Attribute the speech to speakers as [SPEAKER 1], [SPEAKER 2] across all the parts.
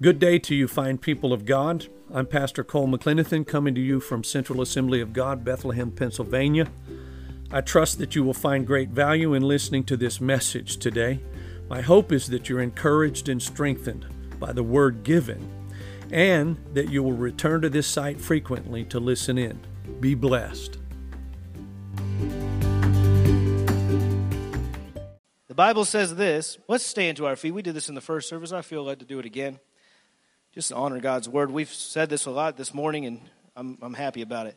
[SPEAKER 1] Good day to you, fine people of God. I'm Pastor Cole McClenathan coming to you from Central Assembly of God, Bethlehem, Pennsylvania. I trust that you will find great value in listening to this message today. My hope is that you're encouraged and strengthened by the word given, and that you will return to this site frequently to listen in. Be blessed.
[SPEAKER 2] The Bible says this. Let's stand to our feet. We did this in the first service. I feel led to do it again just honor God's word. We've said this a lot this morning, and I'm, I'm happy about it.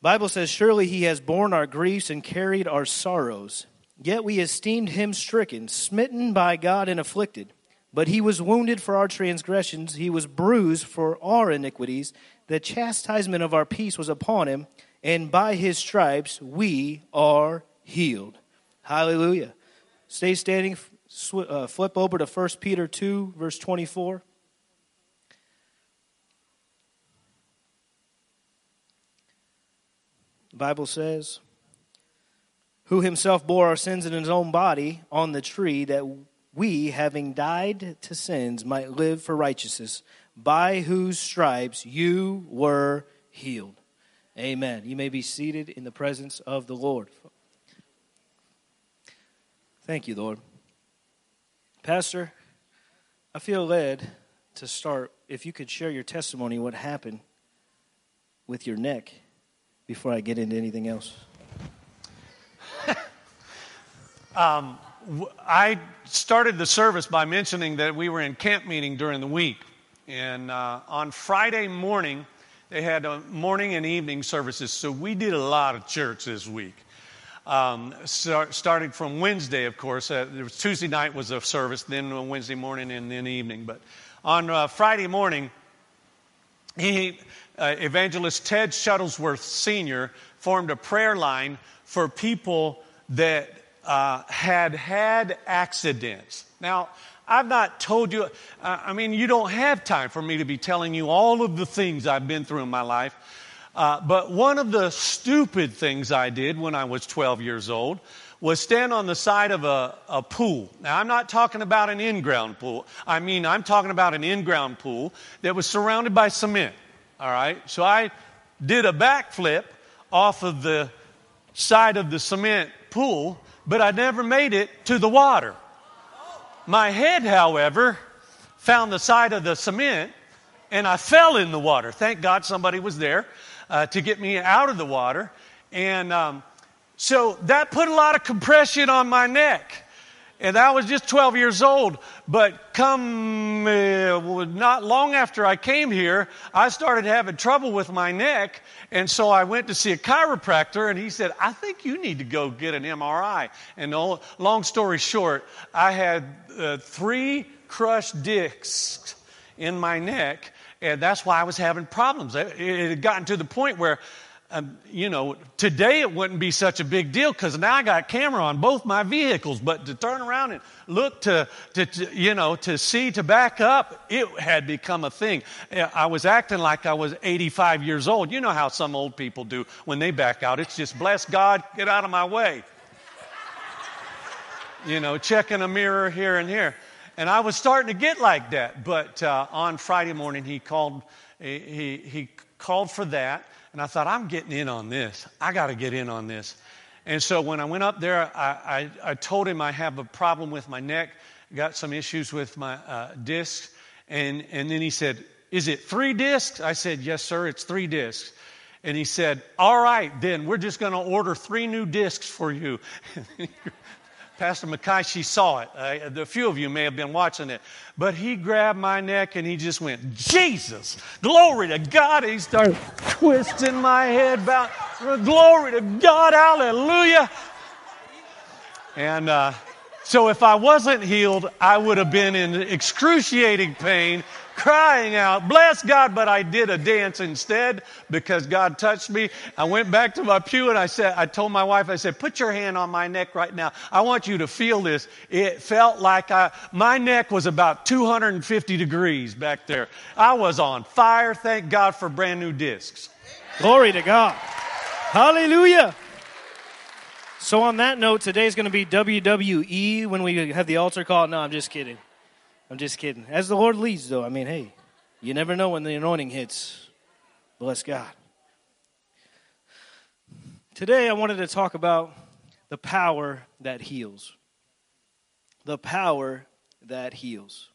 [SPEAKER 2] Bible says, Surely he has borne our griefs and carried our sorrows. Yet we esteemed him stricken, smitten by God, and afflicted. But he was wounded for our transgressions, he was bruised for our iniquities. The chastisement of our peace was upon him, and by his stripes we are healed. Hallelujah. Stay standing, uh, flip over to 1 Peter 2, verse 24. Bible says, Who himself bore our sins in his own body on the tree, that we, having died to sins, might live for righteousness, by whose stripes you were healed. Amen. You may be seated in the presence of the Lord. Thank you, Lord. Pastor, I feel led to start. If you could share your testimony, what happened with your neck before I get into anything else?
[SPEAKER 3] um, I started the service by mentioning that we were in camp meeting during the week. And uh, on Friday morning, they had morning and evening services. So we did a lot of church this week. Um, start, starting from Wednesday, of course. Uh, was Tuesday night was a service, then Wednesday morning, and then evening. But on uh, Friday morning, he, uh, evangelist Ted Shuttlesworth Sr. formed a prayer line for people that uh, had had accidents. Now, I've not told you, uh, I mean, you don't have time for me to be telling you all of the things I've been through in my life. Uh, but one of the stupid things I did when I was 12 years old was stand on the side of a, a pool. Now, I'm not talking about an in ground pool. I mean, I'm talking about an in ground pool that was surrounded by cement. All right? So I did a backflip off of the side of the cement pool, but I never made it to the water. My head, however, found the side of the cement and I fell in the water. Thank God somebody was there uh, to get me out of the water. And um, so that put a lot of compression on my neck. And I was just 12 years old. But come uh, not long after I came here, I started having trouble with my neck. And so I went to see a chiropractor, and he said, I think you need to go get an MRI. And long story short, I had uh, three crushed discs in my neck, and that's why I was having problems. It had gotten to the point where um, you know, today it wouldn't be such a big deal because now I got camera on both my vehicles. But to turn around and look to, to, to, you know, to see, to back up, it had become a thing. I was acting like I was 85 years old. You know how some old people do when they back out. It's just, bless God, get out of my way. you know, checking a mirror here and here. And I was starting to get like that. But uh, on Friday morning, he called, he, he called for that. And I thought, I'm getting in on this. I got to get in on this. And so when I went up there, I, I, I, told him I have a problem with my neck, got some issues with my uh, discs. And, and then he said, Is it three discs? I said, Yes, sir, it's three discs. And he said, All right, then we're just going to order three new discs for you. Pastor Mackay, she saw it. Uh, a few of you may have been watching it. But he grabbed my neck and he just went, Jesus, glory to God. He started twisting my head about, glory to God, hallelujah. And uh, so if I wasn't healed, I would have been in excruciating pain crying out, bless God, but I did a dance instead because God touched me. I went back to my pew and I said, I told my wife, I said, put your hand on my neck right now. I want you to feel this. It felt like I, my neck was about 250 degrees back there. I was on fire. Thank God for brand new discs.
[SPEAKER 2] Glory to God. Hallelujah. So, on that note, today's going to be WWE when we have the altar call. No, I'm just kidding. I'm just kidding. As the Lord leads, though, I mean, hey, you never know when the anointing hits. Bless God. Today, I wanted to talk about the power that heals. The power that heals.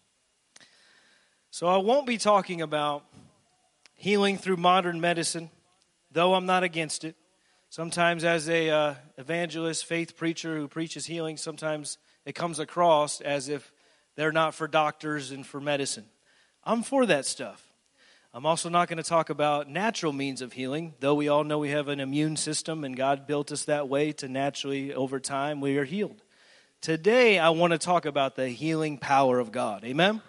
[SPEAKER 2] So, I won't be talking about healing through modern medicine, though I'm not against it. Sometimes, as a uh, evangelist, faith preacher who preaches healing, sometimes it comes across as if they're not for doctors and for medicine. I'm for that stuff. I'm also not going to talk about natural means of healing, though we all know we have an immune system and God built us that way to naturally, over time, we are healed. Today, I want to talk about the healing power of God. Amen?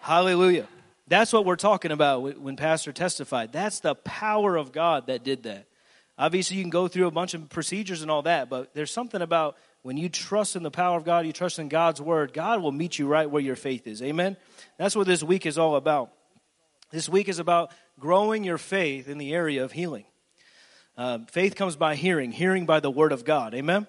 [SPEAKER 2] Hallelujah. That's what we're talking about when Pastor testified. That's the power of God that did that. Obviously, you can go through a bunch of procedures and all that, but there's something about when you trust in the power of God, you trust in God's word, God will meet you right where your faith is. Amen? That's what this week is all about. This week is about growing your faith in the area of healing. Uh, faith comes by hearing, hearing by the word of God. Amen?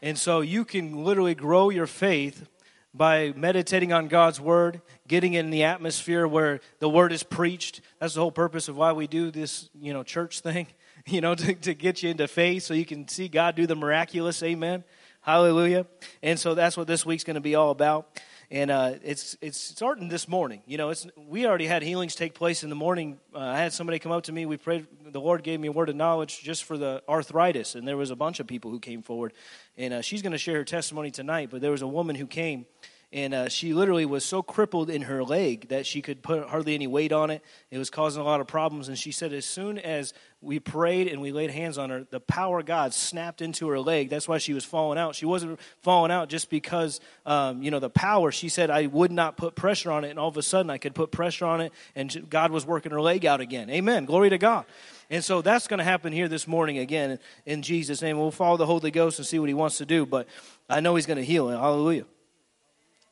[SPEAKER 2] And so you can literally grow your faith by meditating on God's word, getting in the atmosphere where the word is preached. That's the whole purpose of why we do this, you know, church thing, you know, to, to get you into faith so you can see God do the miraculous. Amen. Hallelujah. And so that's what this week's going to be all about. And uh, it's it's starting this morning. You know, it's we already had healings take place in the morning. Uh, I had somebody come up to me. We prayed. The Lord gave me a word of knowledge just for the arthritis, and there was a bunch of people who came forward. And uh, she's going to share her testimony tonight. But there was a woman who came and uh, she literally was so crippled in her leg that she could put hardly any weight on it. It was causing a lot of problems. And she said, as soon as we prayed and we laid hands on her, the power of God snapped into her leg. That's why she was falling out. She wasn't falling out just because, um, you know, the power. She said, I would not put pressure on it, and all of a sudden I could put pressure on it, and God was working her leg out again. Amen. Glory to God. And so that's going to happen here this morning again in Jesus' name. We'll follow the Holy Ghost and see what He wants to do, but I know He's going to heal. Hallelujah.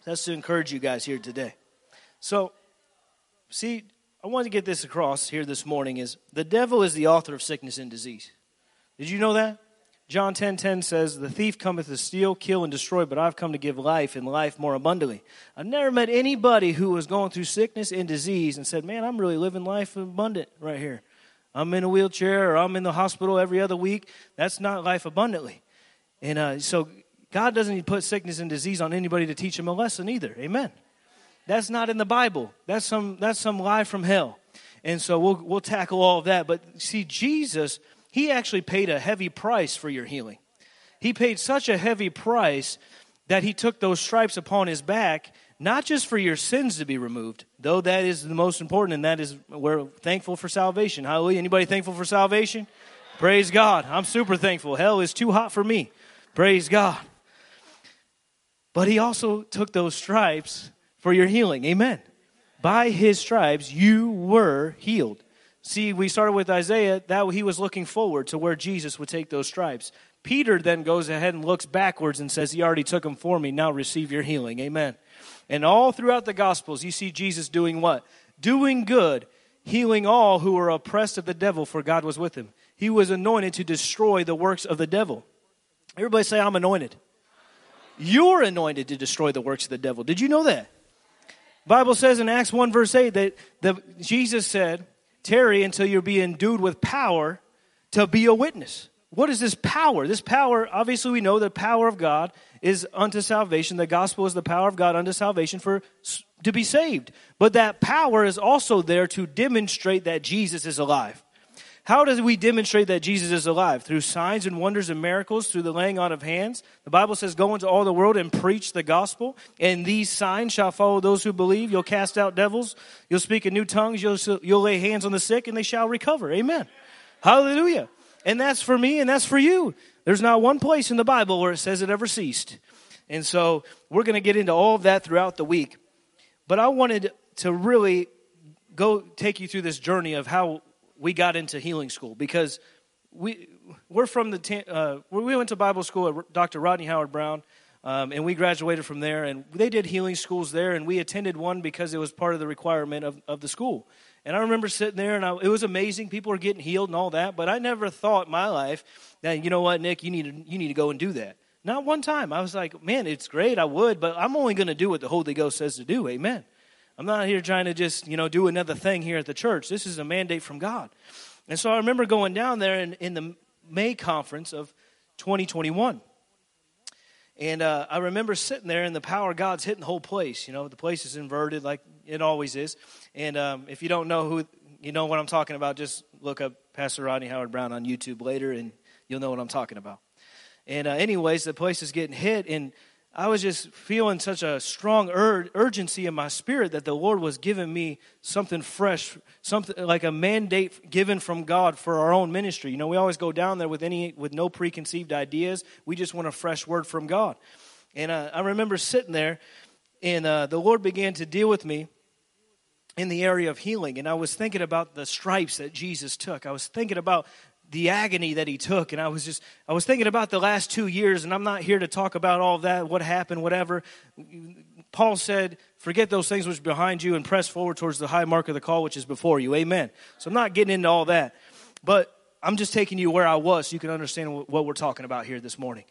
[SPEAKER 2] That's to encourage you guys here today. So, see, I want to get this across here this morning is the devil is the author of sickness and disease. Did you know that? John 10:10 10, 10 says, "The thief cometh to steal, kill and destroy, but I've come to give life and life more abundantly." I've never met anybody who was going through sickness and disease and said, "Man, I'm really living life abundant right here. I'm in a wheelchair or I'm in the hospital every other week." That's not life abundantly. And uh, so God doesn't put sickness and disease on anybody to teach them a lesson either. Amen. That's not in the Bible. That's some that's some lie from hell. And so we'll we'll tackle all of that. But see, Jesus, he actually paid a heavy price for your healing. He paid such a heavy price that he took those stripes upon his back, not just for your sins to be removed, though that is the most important, and that is we're thankful for salvation. Hallelujah. Anybody thankful for salvation? Praise God. I'm super thankful. Hell is too hot for me. Praise God. But he also took those stripes for your healing. Amen. By his stripes, you were healed. See, we started with Isaiah, that he was looking forward to where Jesus would take those stripes. Peter then goes ahead and looks backwards and says, He already took them for me. Now receive your healing. Amen. And all throughout the Gospels, you see Jesus doing what? Doing good, healing all who were oppressed of the devil, for God was with him. He was anointed to destroy the works of the devil. Everybody say, I'm anointed. You're anointed to destroy the works of the devil. Did you know that? Bible says in Acts 1 verse 8 that the, Jesus said, tarry until you're being endued with power to be a witness. What is this power? This power, obviously we know the power of God is unto salvation. The gospel is the power of God unto salvation for to be saved. But that power is also there to demonstrate that Jesus is alive. How do we demonstrate that Jesus is alive? Through signs and wonders and miracles, through the laying on of hands. The Bible says, Go into all the world and preach the gospel, and these signs shall follow those who believe. You'll cast out devils, you'll speak in new tongues, you'll, you'll lay hands on the sick, and they shall recover. Amen. Hallelujah. And that's for me, and that's for you. There's not one place in the Bible where it says it ever ceased. And so we're going to get into all of that throughout the week. But I wanted to really go take you through this journey of how we got into healing school because we we're from the uh, we went to Bible school at Dr. Rodney Howard-Browne, um, and we graduated from there. And they did healing schools there, and we attended one because it was part of the requirement of, of the school. And I remember sitting there, and I, it was amazing. People were getting healed and all that, but I never thought my life that you know what, Nick, you need to, you need to go and do that. Not one time. I was like, man, it's great. I would, but I'm only going to do what the Holy Ghost says to do. Amen. I'm not here trying to just, you know, do another thing here at the church. This is a mandate from God. And so I remember going down there in, in the May conference of 2021. And uh, I remember sitting there, and the power of God's hitting the whole place. You know, the place is inverted like it always is. And um, if you don't know who, you know what I'm talking about, just look up Pastor Rodney Howard-Browne on YouTube later, and you'll know what I'm talking about. And, uh, anyways, the place is getting hit, and I was just feeling such a strong ur- urgency in my spirit that the Lord was giving me something fresh, something like a mandate given from God for our own ministry. You know, we always go down there with any with no preconceived ideas. We just want a fresh word from God. And uh, I remember sitting there, and uh, the Lord began to deal with me in the area of healing. And I was thinking about the stripes that Jesus took. I was thinking about the agony that he took. And i was just i was thinking about the last two years and i'm not here to talk about all that what happened whatever. Paul said forget those things which are behind you and press forward towards the high mark of the call which is before you. Amen. So i'm not getting into all that. But i'm just taking you where i was so you can understand what we're talking about here this morning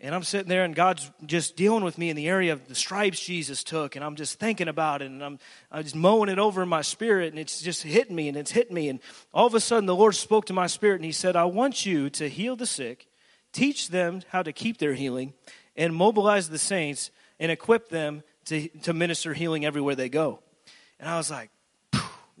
[SPEAKER 2] and I'm sitting there, and God's just dealing with me in the area of the stripes Jesus took, and I'm just thinking about it, and I'm, I'm just mowing it over in my spirit, and it's just hitting me, and it's hitting me. And all of a sudden, the Lord spoke to my spirit, and He said, I want you to heal the sick, teach them how to keep their healing, and mobilize the saints and equip them to, to minister healing everywhere they go. And I was like,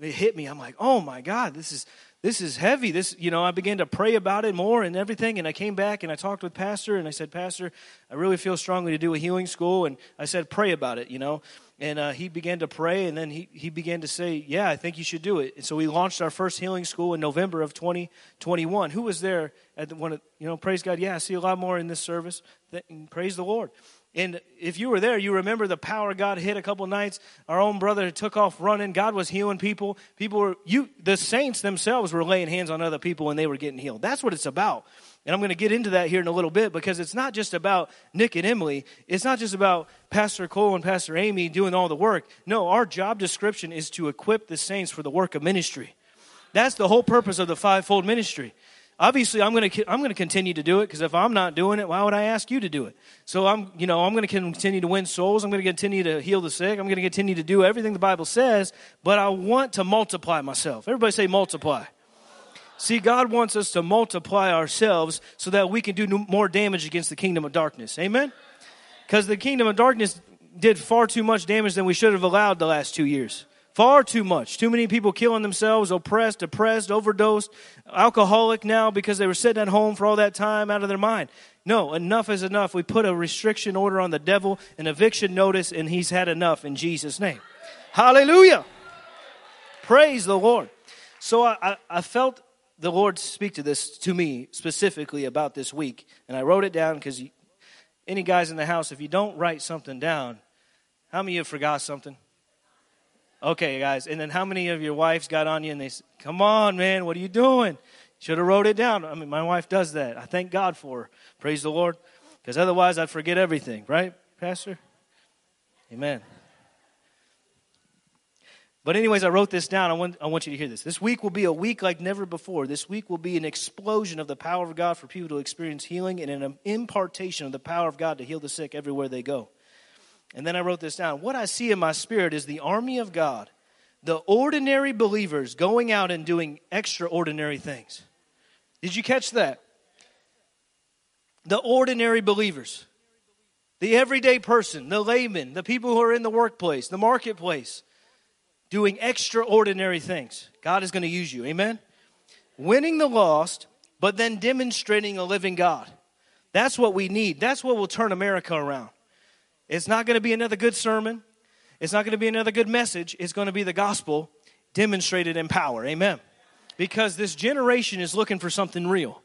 [SPEAKER 2] it hit me. I'm like, oh my God, this is this is heavy. This, you know, I began to pray about it more and everything. And I came back and I talked with Pastor and I said, Pastor, I really feel strongly to do a healing school. And I said, pray about it, you know. And uh, he began to pray and then he, he began to say, yeah, I think you should do it. And so we launched our first healing school in November of 2021. Who was there at the one, you know, praise God. Yeah, I see a lot more in this service. Praise the Lord. And if you were there, you remember the power God hit a couple nights. Our own brother took off running. God was healing people. People were you the saints themselves were laying hands on other people and they were getting healed. That's what it's about. And I'm going to get into that here in a little bit because it's not just about Nick and Emily. It's not just about Pastor Cole and Pastor Amy doing all the work. No, our job description is to equip the saints for the work of ministry. That's the whole purpose of the fivefold ministry obviously i'm going to i'm going to continue to do it because if i'm not doing it why would i ask you to do it? So i'm you know i'm going to continue to win souls. I'm going to continue to heal the sick. I'm going to continue to do everything the bible says but i want to multiply myself. Everybody say multiply. See god wants us to multiply ourselves so that we can do more damage against the kingdom of darkness. Amen? Because the kingdom of darkness did far too much damage than we should have allowed the last two years Far too much. Too many people killing themselves, oppressed, depressed, overdosed, alcoholic now because they were sitting at home for all that time out of their mind. No, enough is enough. We put a restriction order on the devil, an eviction notice, and he's had enough in Jesus' name. Hallelujah. Praise the Lord. So I, I, I felt the Lord speak to this to me specifically about this week, and I wrote it down because any guys in the house, if you don't write something down, how many of you have forgot something? Okay, guys. And then how many of your wives got on you and they said, Come on, man, what are you doing? Should have wrote it down. I mean, my wife does that. I thank God for her. Praise the Lord. Because otherwise I'd forget everything, right, Pastor? Amen. But, anyways, I wrote this down. I want, I want you to hear this. This week will be a week like never before. This week will be an explosion of the power of God for people to experience healing and an impartation of the power of God to heal the sick everywhere they go. And then I wrote this down. What I see in my spirit is the army of God, the ordinary believers going out and doing extraordinary things. Did you catch that? The ordinary believers, the everyday person, the layman, the people who are in the workplace, the marketplace, doing extraordinary things. God is going to use you. Amen? Winning the lost, but then demonstrating a living God. That's what we need. That's what will turn America around. It's not going to be another good sermon. It's not going to be another good message. It's going to be the gospel demonstrated in power. Amen. Because this generation is looking for something real.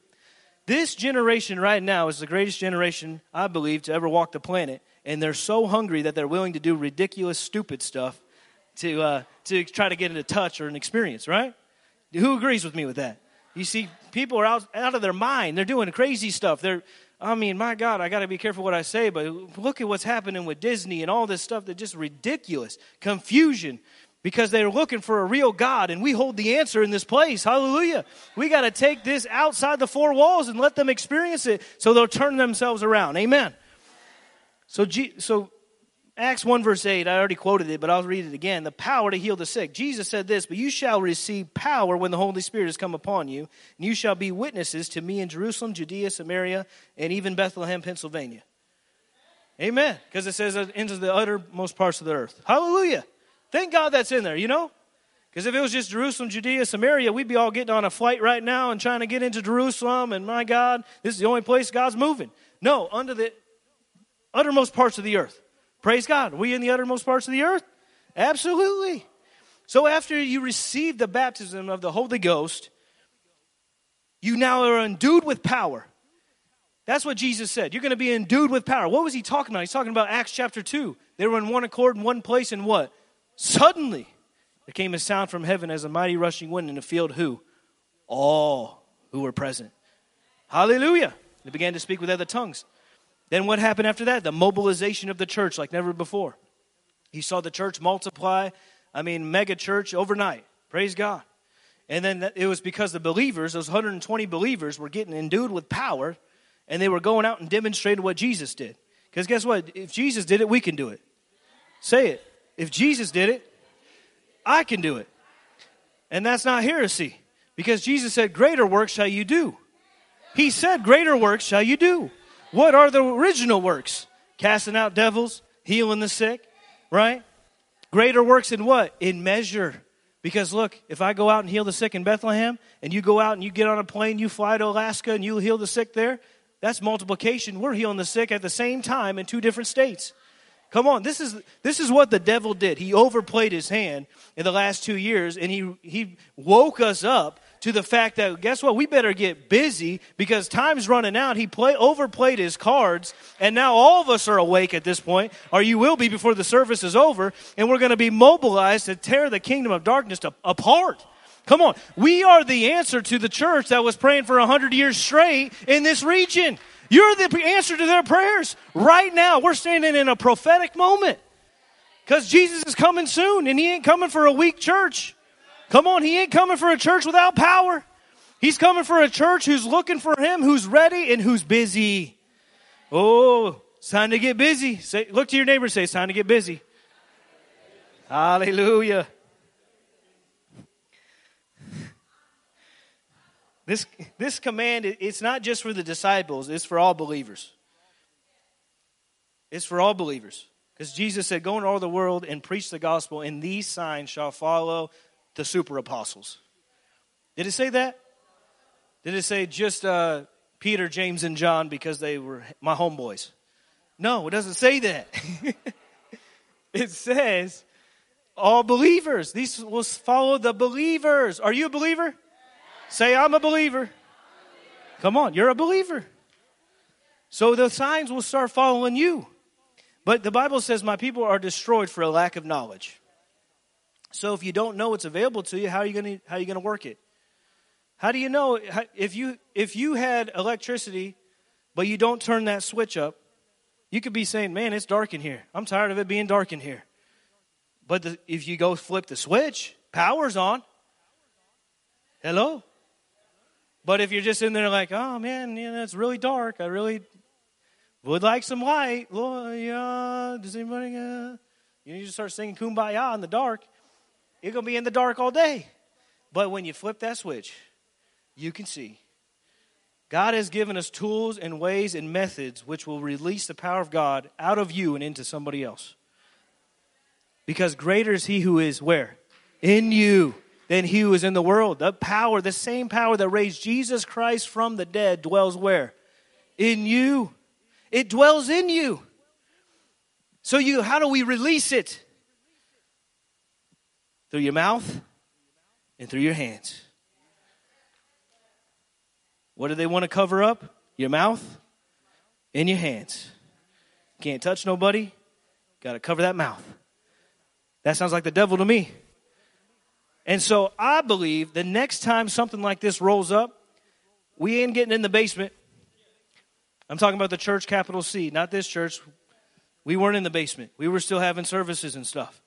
[SPEAKER 2] This generation right now is the greatest generation, I believe, to ever walk the planet. And they're so hungry that they're willing to do ridiculous, stupid stuff to, uh, to try to get into touch or an experience, right? Who agrees with me with that? You see, people are out, out of their mind. They're doing crazy stuff. They're, I mean, my God, I got to be careful what I say, but look at what's happening with Disney and all this stuff that's just ridiculous. Confusion. because they're looking for a real God, and we hold the answer in this place. Hallelujah. We got to take this outside the four walls and let them experience it so they'll turn themselves around. Amen. So, so Acts 1, verse 8, I already quoted it, but I'll read it again. The power to heal the sick. Jesus said this, but you shall receive power when the Holy Spirit has come upon you, and you shall be witnesses to me in Jerusalem, Judea, Samaria, and even Bethlehem, Pennsylvania. Amen. Because it says uh, into the uttermost parts of the earth. Hallelujah. Thank God that's in there, you know? Because if it was just Jerusalem, Judea, Samaria, we'd be all getting on a flight right now and trying to get into Jerusalem, and my God, this is the only place God's moving. No, under the uttermost parts of the earth. Praise God. We in the uttermost parts of the earth? Absolutely. So after you receive the baptism of the Holy Ghost, you now are endued with power. That's what Jesus said. You're going to be endued with power. What was he talking about? He's talking about Acts chapter 2. They were in one accord in one place, and what? Suddenly, there came a sound from heaven as a mighty rushing wind in the field. Who? All who were present. Hallelujah. They began to speak with other tongues. Then what happened after that? The mobilization of the church like never before. He saw the church multiply, I mean, mega church overnight. Praise God. And then it was because the believers, those 120 believers, were getting endued with power and they were going out and demonstrating what Jesus did. Because guess what? If Jesus did it, we can do it. Say it. If Jesus did it, I can do it. And that's not heresy. Because Jesus said, Greater works shall you do. He said, Greater works shall you do. What are the original works? Casting out devils, healing the sick, right? Greater works in what? In measure. Because look, if I go out and heal the sick in Bethlehem, and you go out and you get on a plane, you fly to Alaska, and you heal the sick there, that's multiplication. We're healing the sick at the same time in two different states. Come on, this is this is what the devil did. He overplayed his hand in the last two years, and he he woke us up to the fact that guess what? We better get busy because time's running out. He play, overplayed his cards, and now all of us are awake at this point, or you will be before the service is over, and we're going to be mobilized to tear the kingdom of darkness to, apart. Come on, we are the answer to the church that was praying for a hundred years straight in this region. You're the answer to their prayers right now. We're standing in a prophetic moment because Jesus is coming soon, and He ain't coming for a weak church. Come on, he ain't coming for a church without power. He's coming for a church who's looking for him, who's ready, and who's busy. Oh, it's time to get busy. Say, look to your neighbor say, it's time to get busy. Hallelujah. This, this command, it's not just for the disciples, it's for all believers. It's for all believers. Because Jesus said, Go into all the world and preach the gospel, and these signs shall follow the super apostles. Did it say that? Did it say just uh, Peter, James, and John because they were my homeboys? No, it doesn't say that. it says all believers. These will follow the believers. Are you a believer? Say, I'm a believer. Come on, you're a believer. So the signs will start following you. But the Bible says, My people are destroyed for a lack of knowledge. So if you don't know what's available to you, how are you going to how are you going to work it? How do you know if you if you had electricity but you don't turn that switch up, you could be saying, "Man, it's dark in here. I'm tired of it being dark in here." But the, if you go flip the switch, power's on. Hello? But if you're just in there like, "Oh man, you know, it's really dark. I really would like some light." Lord, yeah, does anybody uh, you just start singing kumbaya in the dark you're going to be in the dark all day. But when you flip that switch, you can see. God has given us tools and ways and methods which will release the power of God out of you and into somebody else. Because greater is He who is where? In you than He who is in the world. The power, the same power that raised Jesus Christ from the dead dwells where? In you. It dwells in you. So you how do we release it? Through your mouth and through your hands. What do they want to cover up? Your mouth and your hands. Can't touch nobody. Got to cover that mouth. That sounds like the devil to me. And so I believe the next time something like this rolls up, we ain't getting in the basement. I'm talking about the church, capital C, not this church. We weren't in the basement. We were still having services and stuff.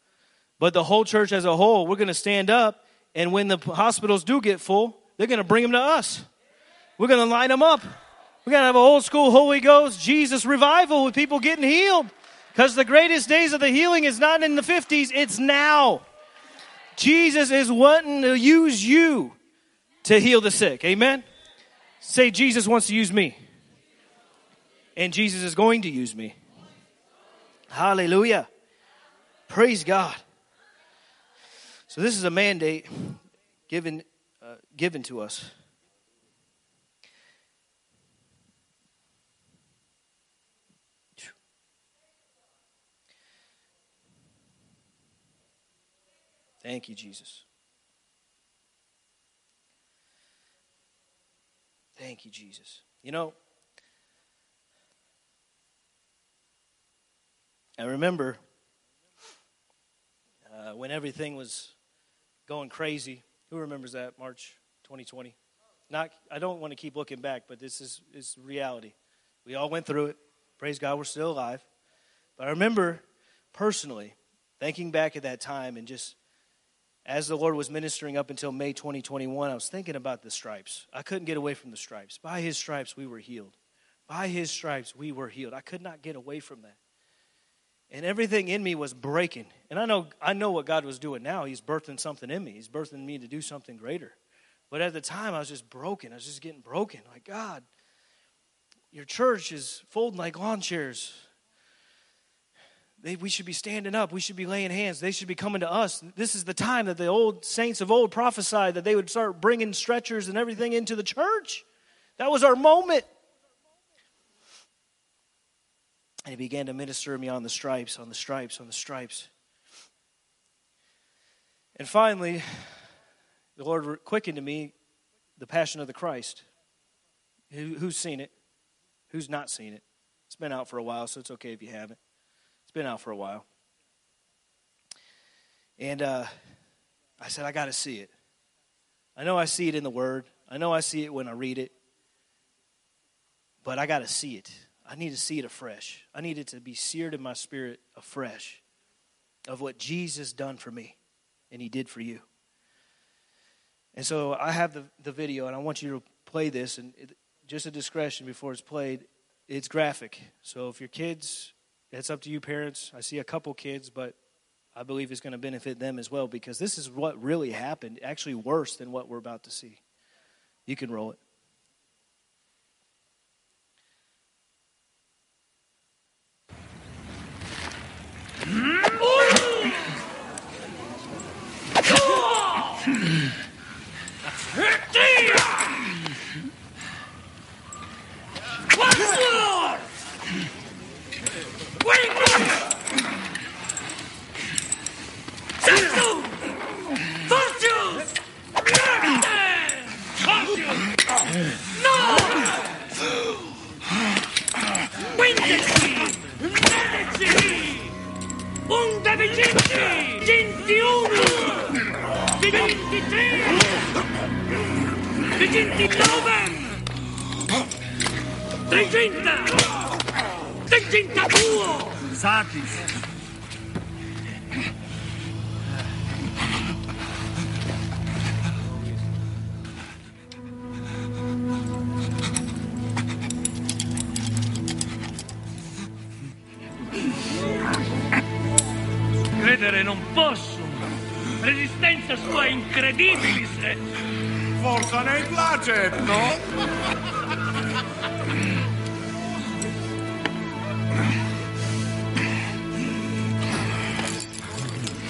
[SPEAKER 2] But the whole church as a whole, we're going to stand up, and when the hospitals do get full, they're going to bring them to us. We're going to line them up. We're going to have a old school Holy Ghost Jesus revival with people getting healed. Because the greatest days of the healing is not in the 50s, it's now. Jesus is wanting to use you to heal the sick. Amen? Say, Jesus wants to use me. And Jesus is going to use me. Hallelujah. Praise God. So, this is a mandate given, uh, given to us. Thank you, Jesus. Thank you, Jesus. You know, I remember uh, when everything was going crazy. Who remembers that March 2020? Not, I don't want to keep looking back, but this is, is reality. We all went through it. Praise God, we're still alive. But I remember personally thinking back at that time and just as the Lord was ministering up until May 2021, I was thinking about the stripes. I couldn't get away from the stripes. By his stripes, we were healed. By his stripes, we were healed. I could not get away from that. And everything in me was breaking. And I know, I know what God was doing now. He's birthing something in me, He's birthing me to do something greater. But at the time, I was just broken. I was just getting broken. Like, God, your church is folding like lawn chairs. They, we should be standing up. We should be laying hands. They should be coming to us. This is the time that the old saints of old prophesied that they would start bringing stretchers and everything into the church. That was our moment. And he began to minister to me on the stripes, on the stripes, on the stripes. And finally, the Lord quickened to me the passion of the Christ. Who, who's seen it? Who's not seen it? It's been out for a while, so it's okay if you haven't. It's been out for a while. And uh, I said, I got to see it. I know I see it in the Word, I know I see it when I read it, but I got to see it. I need to see it afresh. I need it to be seared in my spirit afresh of what Jesus done for me and he did for you. And so I have the, the video and I want you to play this and it, just a discretion before it's played. It's graphic. So if your kids it's up to you, parents. I see a couple kids, but I believe it's going to benefit them as well because this is what really happened, actually worse than what we're about to see. You can roll it.
[SPEAKER 4] 21, 23, 29, 30, 32. Sakis. Eppure non posso. Resistenza sua è incredibile. Se...
[SPEAKER 5] Forza nei placet, no?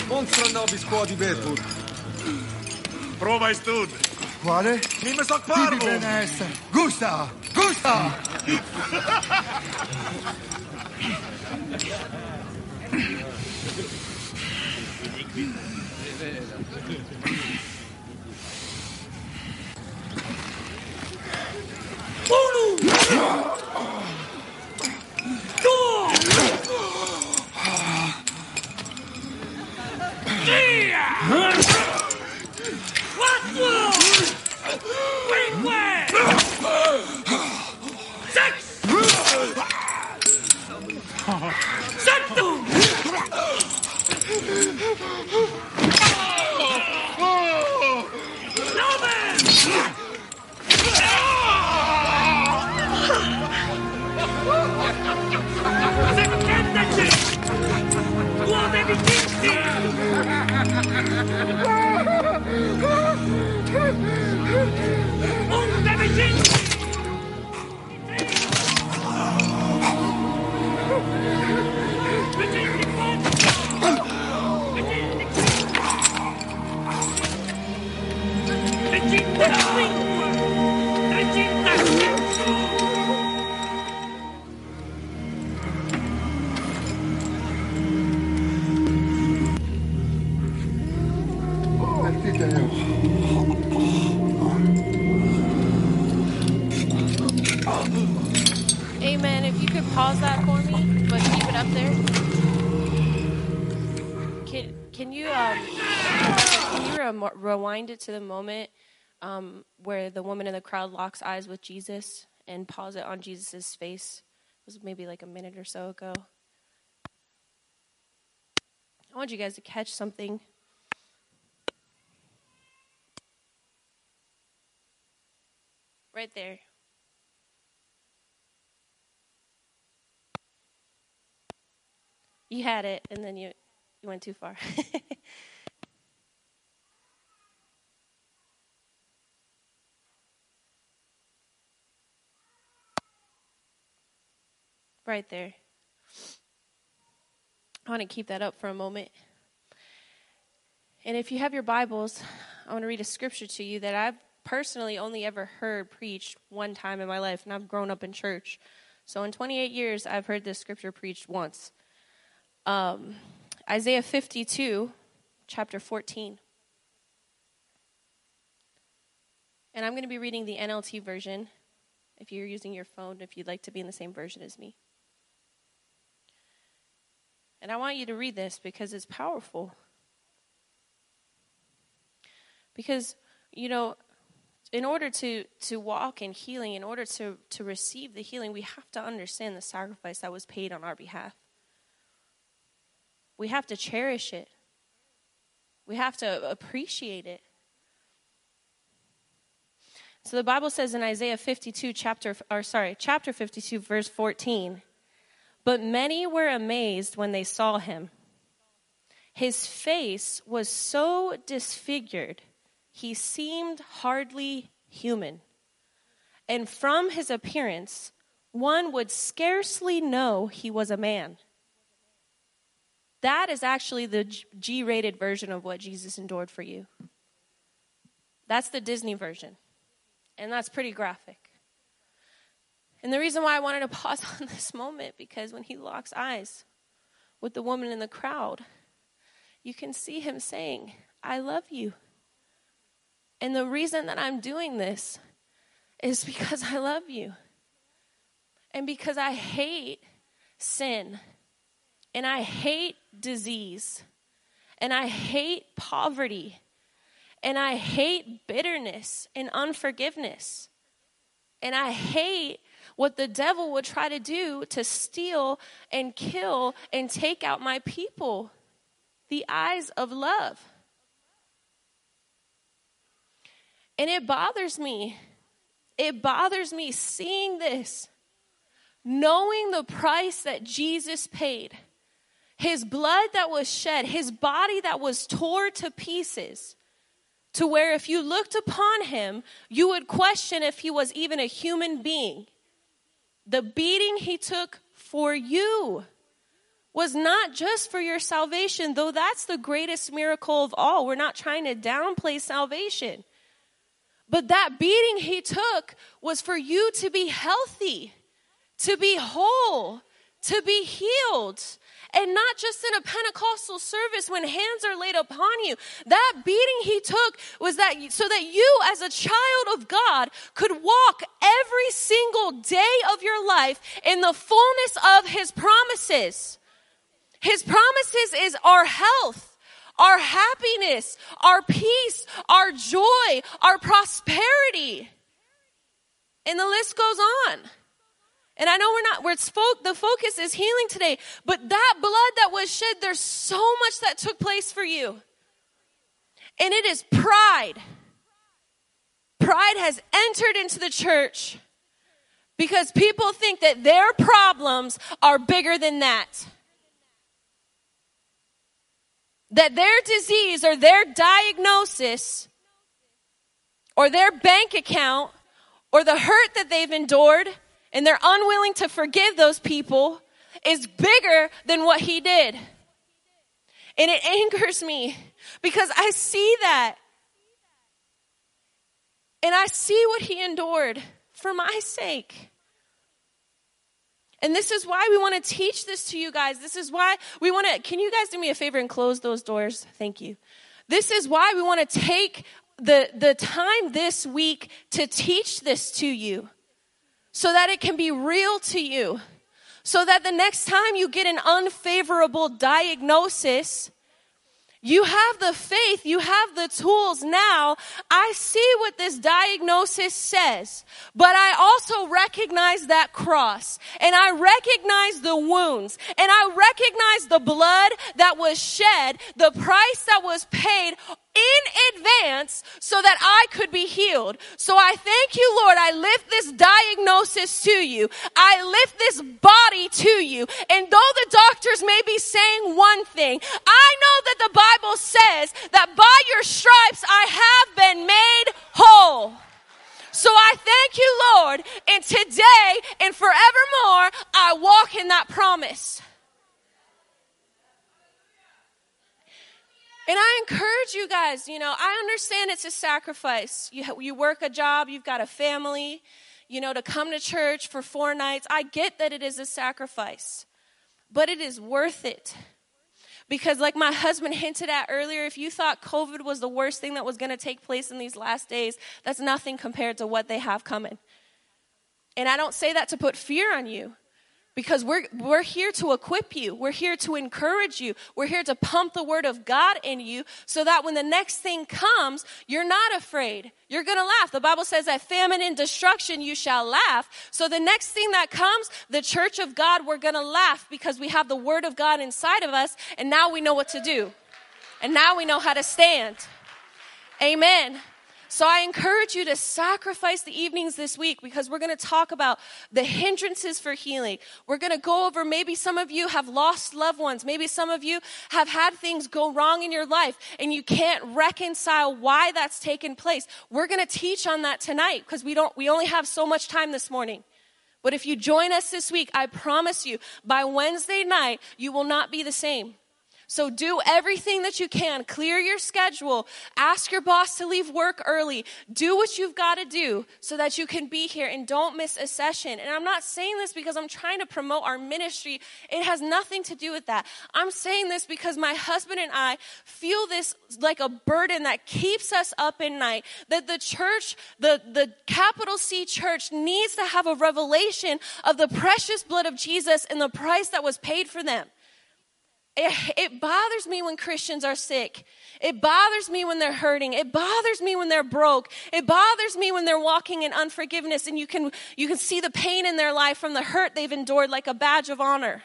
[SPEAKER 6] Unsere Nobis Quadi Bedwood.
[SPEAKER 5] Prova e stud.
[SPEAKER 6] Quale? Mi
[SPEAKER 5] me
[SPEAKER 6] so parlo. Gusta, gusta.
[SPEAKER 7] To the moment um, where the woman in the crowd locks eyes with Jesus and pause it on Jesus' face? It was maybe like a minute or so ago. I want you guys to catch something. Right there. You had it, and then you, you went too far. right there. I want to keep that up for a moment. And if you have your Bibles, I want to read a scripture to you that I've personally only ever heard preached one time in my life, and I've grown up in church. So in 28 years, I've heard this scripture preached once um, Isaiah 52, chapter 14. And I'm going to be reading the NLT version if you're using your phone, if you'd like to be in the same version as me. And I want you to read this because it's powerful. Because, you know, in order to, to walk in healing, in order to, to receive the healing, we have to understand the sacrifice that was paid on our behalf. We have to cherish it. We have to appreciate it. So the Bible says in Isaiah 52 chapter or sorry, chapter 52 verse 14, but many were amazed when they saw him. His face was so disfigured, he seemed hardly human. And from his appearance, one would scarcely know he was a man. That is actually the G rated version of what Jesus endured for you. That's the Disney version. And that's pretty graphic. And the reason why I wanted to pause on this moment because when he locks eyes with the woman in the crowd, you can see him saying, I love you. And the reason that I'm doing this is because I love you. And because I hate sin and I hate disease. And I hate poverty. And I hate bitterness and unforgiveness. And I hate what the devil would try to do to steal and kill and take out my people. The eyes of love. And it bothers me. It bothers me seeing this, knowing the price that Jesus paid his blood that was shed, his body that was torn to pieces, to where if you looked upon him, you would question if he was even a human being. The beating he took for you was not just for your salvation, though that's the greatest miracle of all. We're not trying to downplay salvation. But that beating he took was for you to be healthy, to be whole, to be healed, and not just in a Pentecostal service when hands are laid upon you. That beating he took was that so that you as a child of God could walk every single day of your life in the fullness of his promises. His promises is our health our happiness, our peace, our joy, our prosperity. And the list goes on. And I know we're not, where it's fo- the focus is healing today, but that blood that was shed, there's so much that took place for you. And it is pride. Pride has entered into the church because people think that their problems are bigger than that. That their disease or their diagnosis or their bank account or the hurt that they've endured and they're unwilling to forgive those people is bigger than what he did. And it angers me because I see that. And I see what he endured for my sake. And this is why we want to teach this to you guys. This is why we want to. Can you guys do me a favor and close those doors? Thank you. This is why we want to take the, the time this week to teach this to you so that it can be real to you. So that the next time you get an unfavorable diagnosis, you have the faith, you have the tools now. I see what this diagnosis says, but I also recognize that cross and I recognize the wounds and I recognize the blood that was shed, the price that was paid in advance so that I could be healed. So I thank you, Lord. I lift this diagnosis to you. I lift this body to you. And though the doctors may be saying one thing, I know that the Bible says that by your stripes I have been made whole. So I thank you, Lord, and today and forevermore I walk in that promise. And I encourage you guys, you know, I understand it's a sacrifice. You, you work a job, you've got a family, you know, to come to church for four nights. I get that it is a sacrifice, but it is worth it. Because, like my husband hinted at earlier, if you thought COVID was the worst thing that was going to take place in these last days, that's nothing compared to what they have coming. And I don't say that to put fear on you because we're, we're here to equip you. We're here to encourage you. We're here to pump the word of God in you so that when the next thing comes, you're not afraid. You're going to laugh. The Bible says that famine and destruction you shall laugh. So the next thing that comes, the church of God, we're going to laugh because we have the word of God inside of us and now we know what to do. And now we know how to stand. Amen. So I encourage you to sacrifice the evenings this week because we're going to talk about the hindrances for healing. We're going to go over maybe some of you have lost loved ones. Maybe some of you have had things go wrong in your life and you can't reconcile why that's taken place. We're going to teach on that tonight because we don't we only have so much time this morning. But if you join us this week, I promise you, by Wednesday night, you will not be the same. So do everything that you can. Clear your schedule. Ask your boss to leave work early. Do what you've got to do so that you can be here and don't miss a session. And I'm not saying this because I'm trying to promote our ministry. It has nothing to do with that. I'm saying this because my husband and I feel this like a burden that keeps us up at night. That the church, the, the capital C church needs to have a revelation of the precious blood of Jesus and the price that was paid for them. It, it, bothers me when Christians are sick. It bothers me when they're hurting. It bothers me when they're broke. It bothers me when they're walking in unforgiveness and you can, you can see the pain in their life from the hurt they've endured like a badge of honor.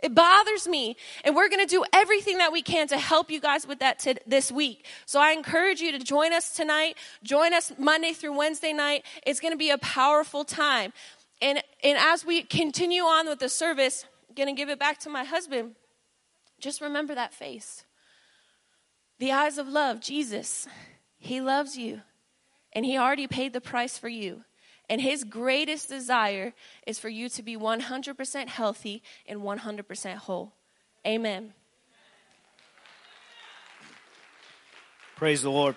[SPEAKER 7] It bothers me. And we're going to do everything that we can to help you guys with that t- this week. So I encourage you to join us tonight. Join us Monday through Wednesday night. It's going to be a powerful time. And, and as we continue on with the service, I'm going to give it back to my husband. Just remember that face. The eyes of love, Jesus. He loves you, and He already paid the price for you. And His greatest desire is for you to be 100% healthy and 100% whole. Amen.
[SPEAKER 2] Praise the Lord.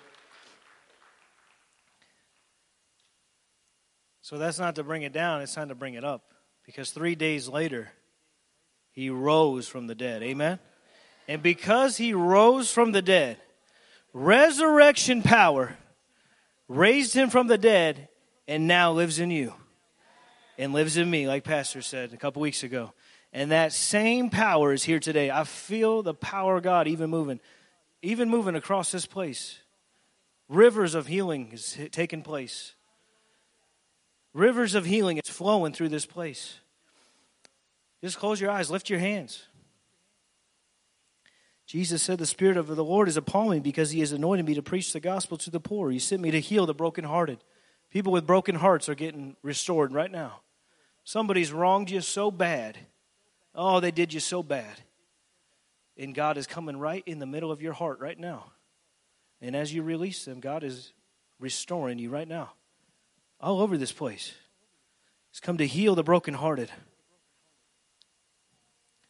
[SPEAKER 2] So that's not to bring it down, it's time to bring it up. Because three days later, he rose from the dead. Amen? And because he rose from the dead, resurrection power raised him from the dead and now lives in you and lives in me, like Pastor said a couple weeks ago. And that same power is here today. I feel the power of God even moving, even moving across this place. Rivers of healing is taking place. Rivers of healing is flowing through this place. Just close your eyes, lift your hands. Jesus said, The Spirit of the Lord is upon me because He has anointed me to preach the gospel to the poor. He sent me to heal the brokenhearted. People with broken hearts are getting restored right now. Somebody's wronged you so bad. Oh, they did you so bad. And God is coming right in the middle of your heart right now. And as you release them, God is restoring you right now. All over this place. He's come to heal the brokenhearted,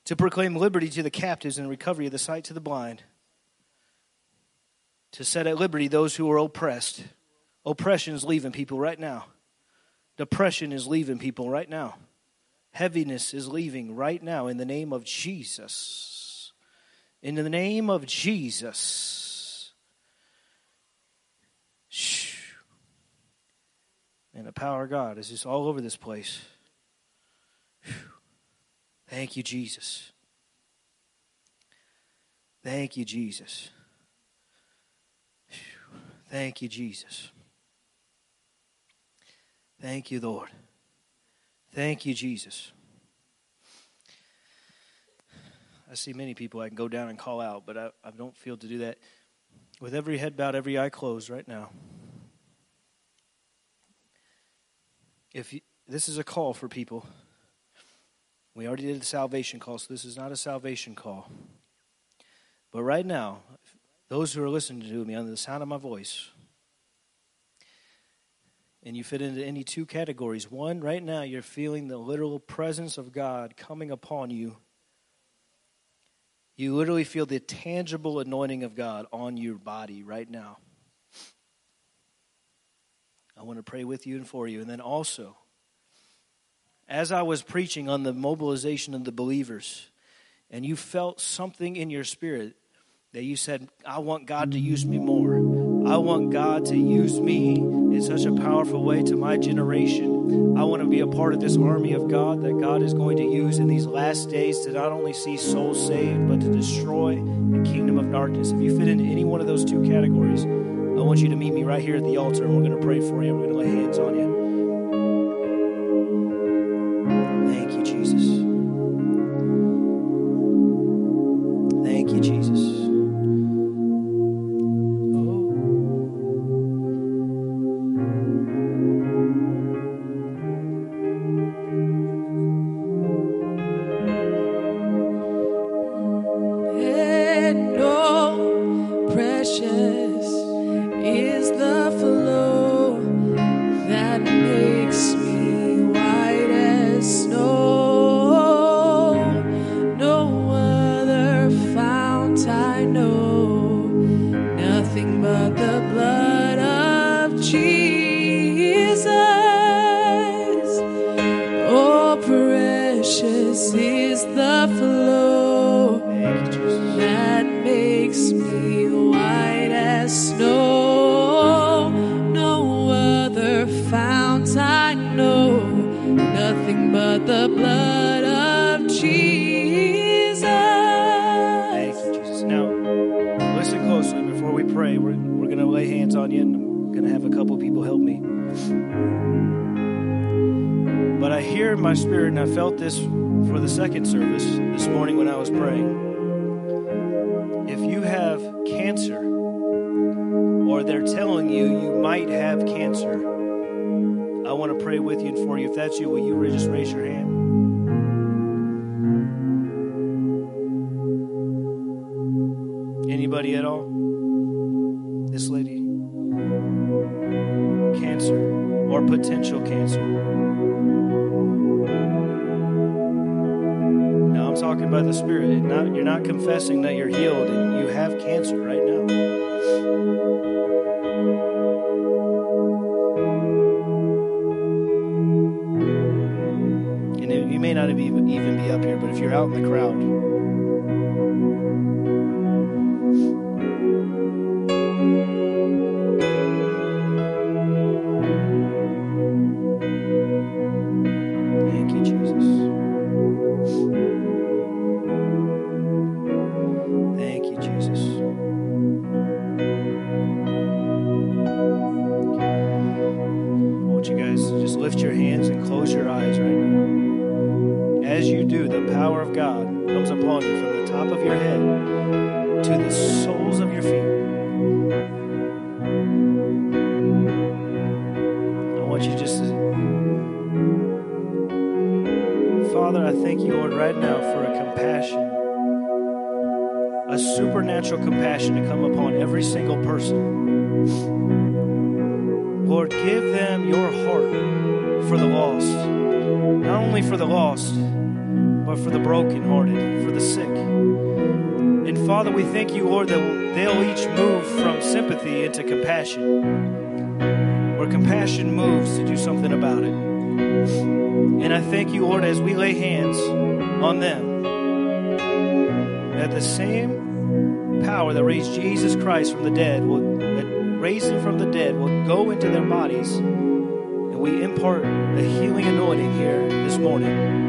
[SPEAKER 2] to proclaim liberty to the captives and recovery of the sight to the blind, to set at liberty those who are oppressed. Oppression is leaving people right now. Depression is leaving people right now. Heaviness is leaving right now in the name of Jesus. In the name of Jesus. And the power of God is just all over this place. Thank you, Jesus. Thank you, Jesus. Thank you, Jesus. Thank you, Lord. Thank you, Jesus. I see many people I can go down and call out, but I, I don't feel to do that. With every head bowed, every eye closed right now. If you, this is a call for people, we already did the salvation call, so this is not a salvation call. But right now, those who are listening to me under the sound of my voice, and you fit into any two categories. One, right now, you're feeling the literal presence of God coming upon you. You literally feel the tangible anointing of God on your body right now. I want to pray with you and for you. And then also, as I was preaching on the mobilization of the believers, and you felt something in your spirit that you said, I want God to use me more. I want God to use me in such a powerful way to my generation. I want to be a part of this army of God that God is going to use in these last days to not only see souls saved, but to destroy the kingdom of darkness. If you fit into any one of those two categories, I want you to meet me right here at the altar and we're going to pray for you. We're going to lay hands on you. In my spirit, and I felt this for the second service this morning when I was praying. If you have cancer, or they're telling you you might have cancer, I want to pray with you and for you. If that's you, will you just raise your hand? Talking about the spirit. Not, you're not confessing that you're healed and you have cancer right now. And you may not even be up here, but if you're out in the crowd, thank you, Lord, that they'll each move from sympathy into compassion, where compassion moves to do something about it. And I thank you, Lord, as we lay hands on them, that the same power that raised Jesus Christ from the dead, will, that raised him from the dead, will go into their bodies, and we impart the healing anointing here this morning.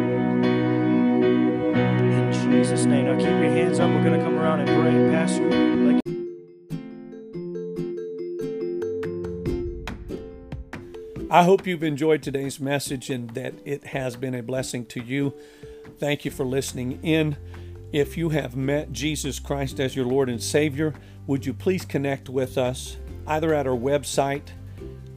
[SPEAKER 2] We're going to come around and pray. Pastor, like
[SPEAKER 3] I hope you've enjoyed today's message and that it has been a blessing to you. Thank you for listening in. If you have met Jesus Christ as your Lord and Savior, would you please connect with us either at our website,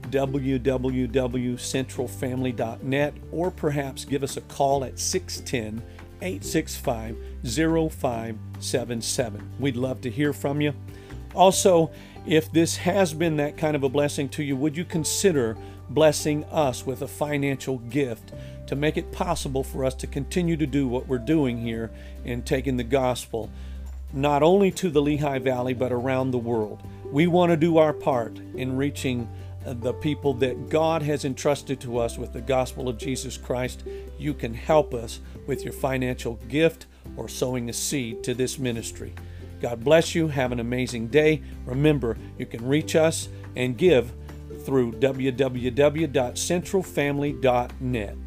[SPEAKER 3] www.centralfamily.net, or perhaps give us a call at 610 865 0577. We'd love to hear from you. Also, if this has been that kind of a blessing to you, would you consider blessing us with a financial gift to make it possible for us to continue to do what we're doing here in taking the gospel not only to the Lehigh Valley but around the world? We want to do our part in reaching uh, the people that God has entrusted to us with the gospel of Jesus Christ. You can help us with your financial gift or sowing a seed to this ministry. God bless you. Have an amazing day. Remember, you can reach us and give through www.centralfamily.net.